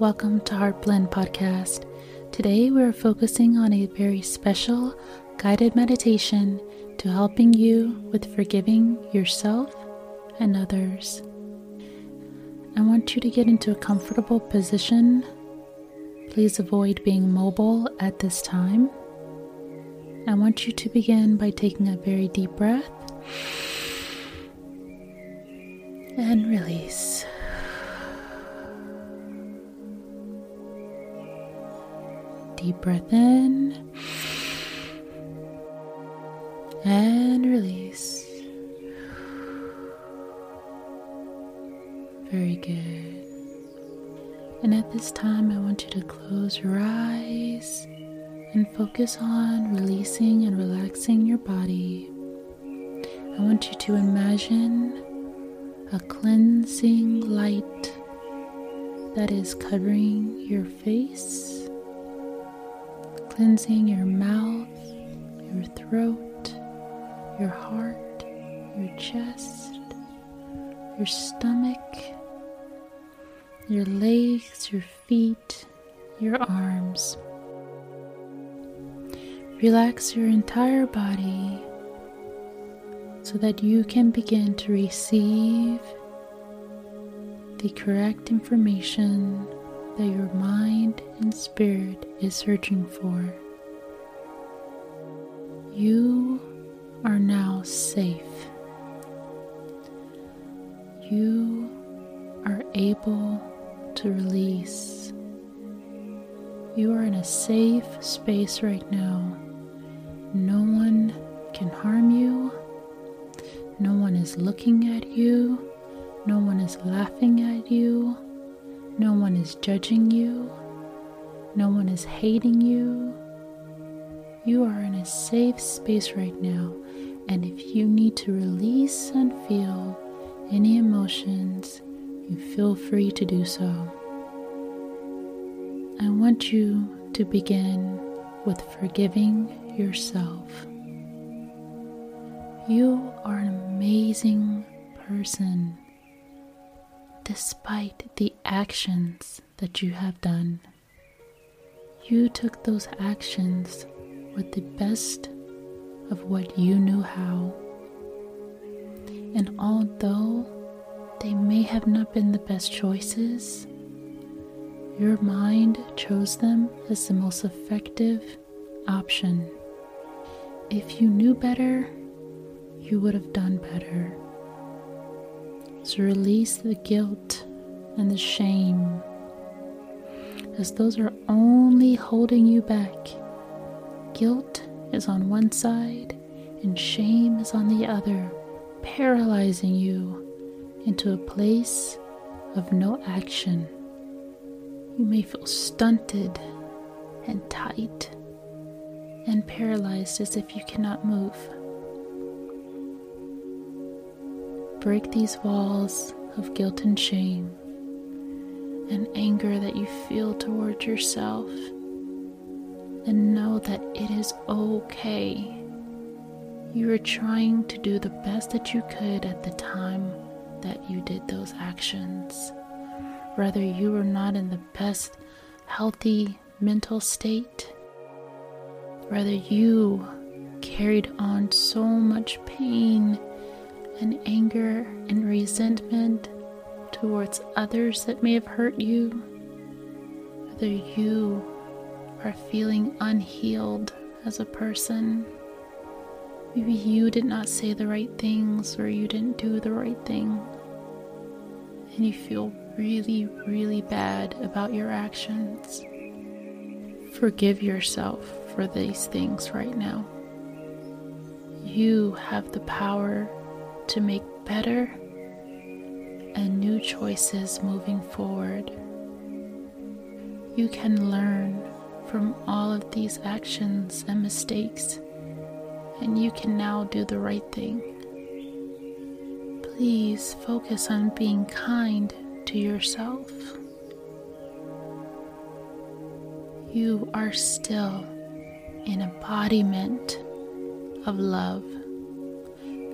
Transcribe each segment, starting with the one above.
welcome to Heart Blend Podcast. Today we're focusing on a very special guided meditation to helping you with forgiving yourself and others. I want you to get into a comfortable position. Please avoid being mobile at this time. I want you to begin by taking a very deep breath and release. Deep breath in and release. Very good. And at this time, I want you to close your eyes and focus on releasing and relaxing your body. I want you to imagine a cleansing light that is covering your face cleansing your mouth, your throat, your heart, your chest, your stomach, your legs, your feet, your arms. Relax your entire body so that you can begin to receive the correct information that your mind and spirit is searching for. You are now safe. You are able to release. You are in a safe space right now. No one can harm you. No one is looking at you. No one is laughing at you. No one is judging you. No one is hating you. You are in a safe space right now, and if you need to release and feel any emotions, you feel free to do so. I want you to begin with forgiving yourself. You are an amazing person despite the actions that you have done. You took those actions with the best of what you knew how. And although they may have not been the best choices, your mind chose them as the most effective option. If you knew better, you would have done better. So release the guilt and the shame, as those are only holding you back. Guilt is on one side, and shame is on the other, paralyzing you into a place of no action. You may feel stunted and tight and paralyzed as if you cannot move. Break these walls of guilt and shame and anger that you feel towards yourself. And know that it is okay. You were trying to do the best that you could at the time that you did those actions. Whether you were not in the best healthy mental state, whether you carried on so much pain and anger and resentment towards others that may have hurt you, whether you are feeling unhealed as a person. Maybe you did not say the right things or you didn't do the right thing, and you feel really, really bad about your actions. Forgive yourself for these things right now. You have the power to make better and new choices moving forward. You can learn from all of these actions and mistakes, and you can now do the right thing. Please focus on being kind to yourself. You are still an embodiment of love.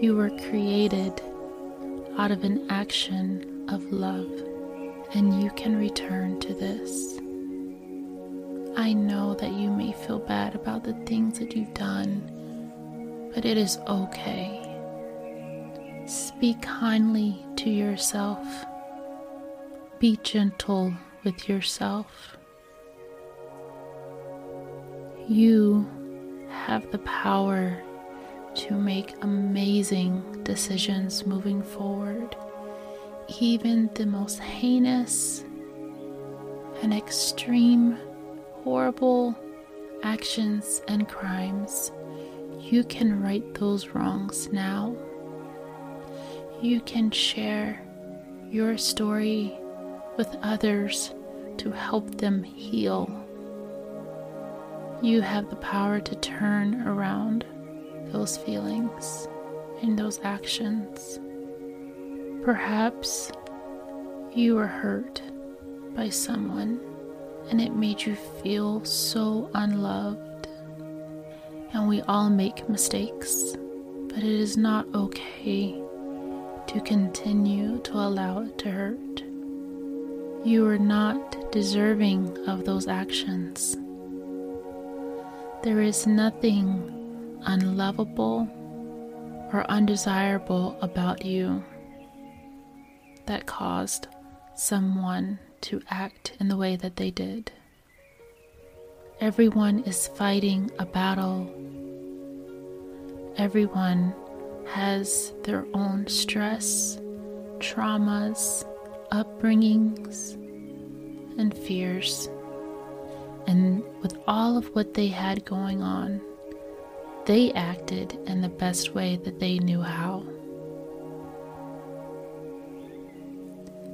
You were created out of an action of love, and you can return to this. I know that you may feel bad about the things that you've done, but it is okay. Speak kindly to yourself. Be gentle with yourself. You have the power to make amazing decisions moving forward. Even the most heinous and extreme, horrible actions and crimes, you can right those wrongs now. You can share your story with others to help them heal. You have the power to turn around those feelings and those actions. Perhaps you were hurt by someone and it made you feel so unloved. And we all make mistakes, but it is not okay to continue to allow it to hurt. You are not deserving of those actions. There is nothing unlovable or undesirable about you that caused someone to act in the way that they did. Everyone is fighting a battle. Everyone has their own stress, traumas, upbringings, and fears. And with all of what they had going on, they acted in the best way that they knew how.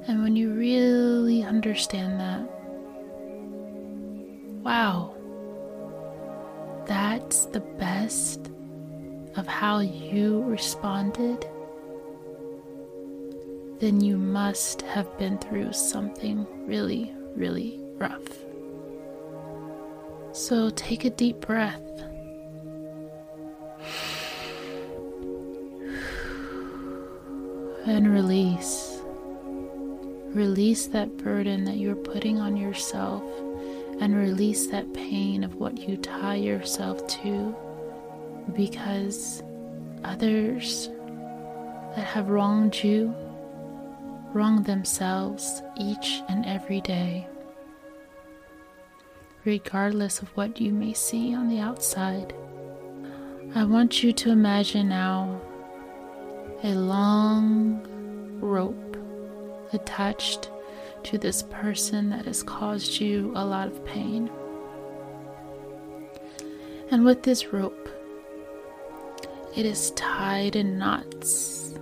And when you really understand that, wow, that's the best of how you responded, then you must have been through something really, really rough. So take a deep breath and release. Release that burden that you're putting on yourself and release that pain of what you tie yourself to because others that have wronged you wrong themselves each and every day, regardless of what you may see on the outside. I want you to imagine now a long rope attached to this person that has caused you a lot of pain. And with this rope, it is tied in knots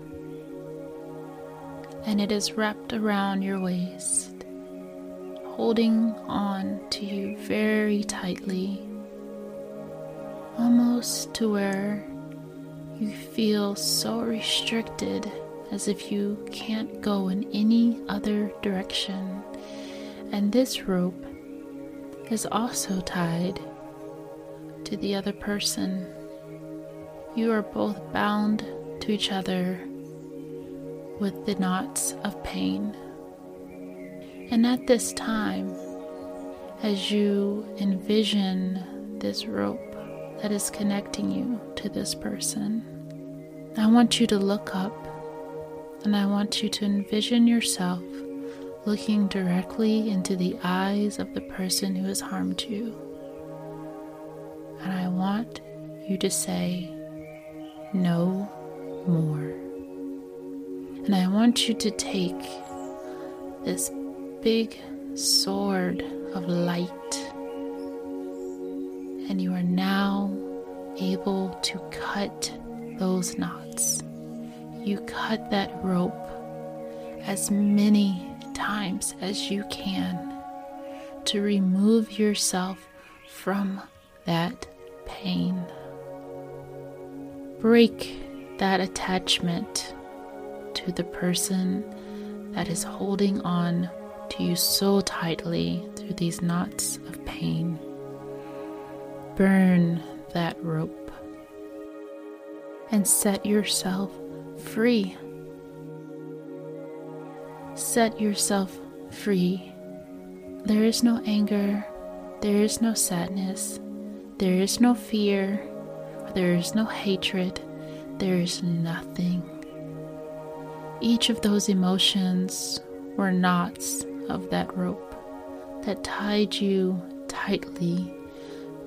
and it is wrapped around your waist, holding on to you very tightly, almost to where you feel so restricted as if you can't go in any other direction. And this rope is also tied to the other person. You are both bound to each other with the knots of pain. And at this time, as you envision this rope that is connecting you to this person. I want you to look up and I want you to envision yourself looking directly into the eyes of the person who has harmed you. And I want you to say, No more. And I want you to take this big sword of light and you are now able to cut those knots. You cut that rope as many times as you can to remove yourself from that pain. Break that attachment to the person that is holding on to you so tightly through these knots of pain. Burn that rope and set yourself free. Set yourself free. There is no anger, there is no sadness, there is no fear, there is no hatred, there is nothing. Each of those emotions were knots of that rope that tied you tightly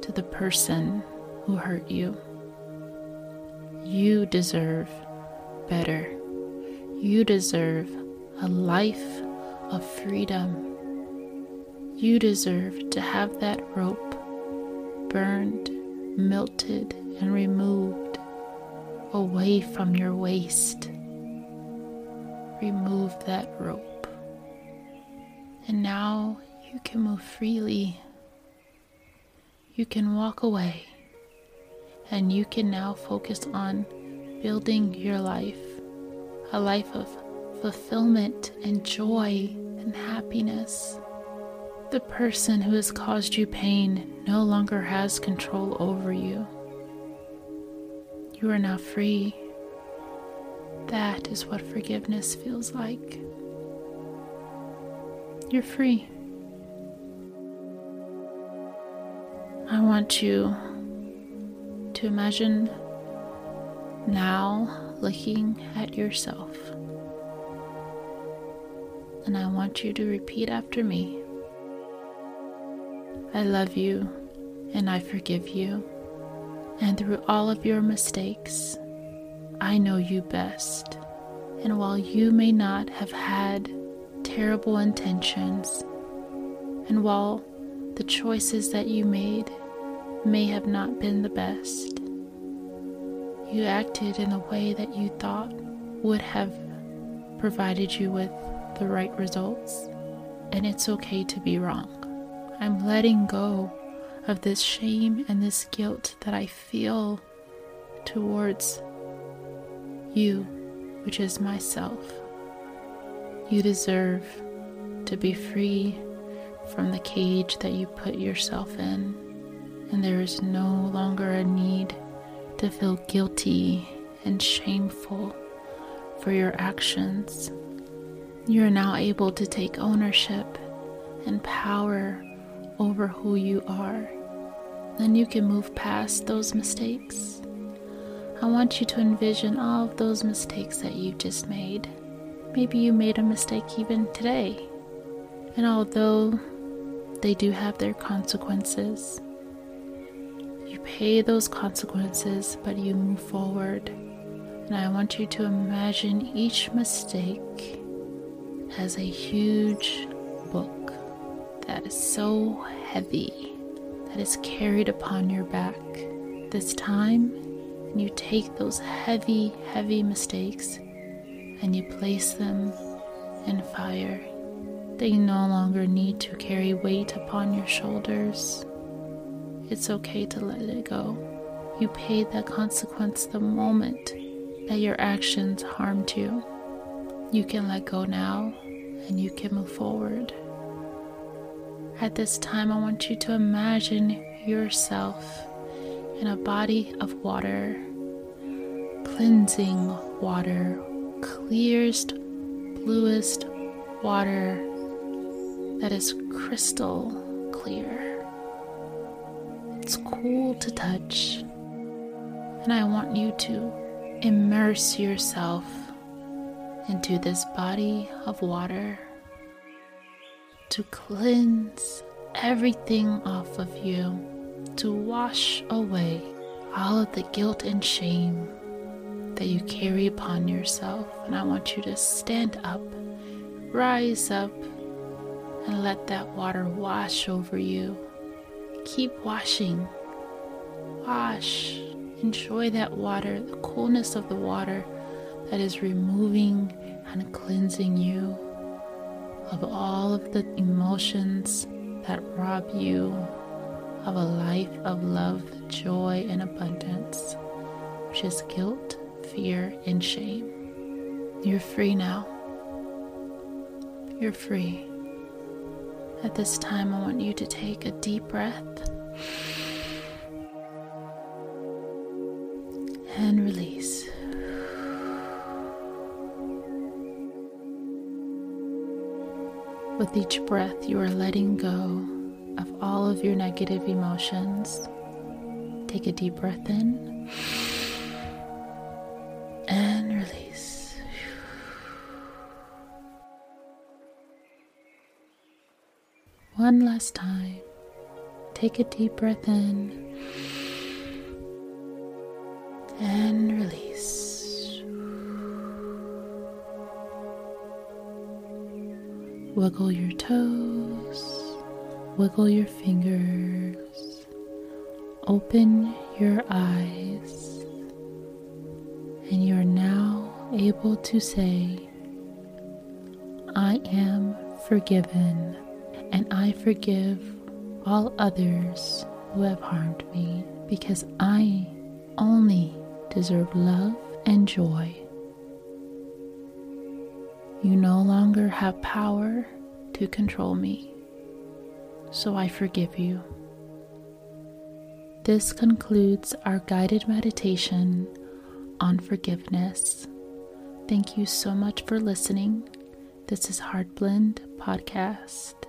to the person who hurt you. You deserve better. You deserve a life of freedom. You deserve to have that rope burned, melted, and removed away from your waist. Remove that rope. And now you can move freely. You can walk away. And you can now focus on building your life a life of fulfillment and joy and happiness. The person who has caused you pain no longer has control over you. You are now free. That is what forgiveness feels like. You're free. I want you to imagine now looking at yourself. And I want you to repeat after me I love you and I forgive you. And through all of your mistakes, I know you best. And while you may not have had terrible intentions, and while the choices that you made may have not been the best, you acted in a way that you thought would have provided you with the right results, and it's okay to be wrong. I'm letting go of this shame and this guilt that I feel towards you, which is myself. You deserve to be free from the cage that you put yourself in, and there is no longer a need to feel guilty and shameful for your actions. You are now able to take ownership and power over who you are. Then you can move past those mistakes. I want you to envision all of those mistakes that you've just made. Maybe you made a mistake even today. And although they do have their consequences, you pay those consequences, but you move forward. And I want you to imagine each mistake as a huge book that is so heavy that is carried upon your back. This time, you take those heavy, heavy mistakes and you place them in fire. They no longer need to carry weight upon your shoulders. It's okay to let it go. You paid that consequence the moment that your actions harmed you. You can let go now and you can move forward. At this time, I want you to imagine yourself in a body of water, cleansing water, clearest, bluest water that is crystal clear. It's cool to touch, and I want you to immerse yourself into this body of water to cleanse everything off of you, to wash away all of the guilt and shame that you carry upon yourself. And I want you to stand up, rise up, and let that water wash over you. Keep washing. Wash. Enjoy that water, the coolness of the water that is removing and cleansing you of all of the emotions that rob you of a life of love, joy, and abundance, which is guilt, fear, and shame. You're free now. You're free. At this time, I want you to take a deep breath and release. With each breath, you are letting go of all of your negative emotions. Take a deep breath in One last time. Take a deep breath in and release. Wiggle your toes, wiggle your fingers, open your eyes, and you're now able to say, I am forgiven, and I forgive all others who have harmed me because I only deserve love and joy. You no longer have power to control me, so I forgive you. This concludes our guided meditation on forgiveness. Thank you so much for listening. This is Heart Blend Podcast.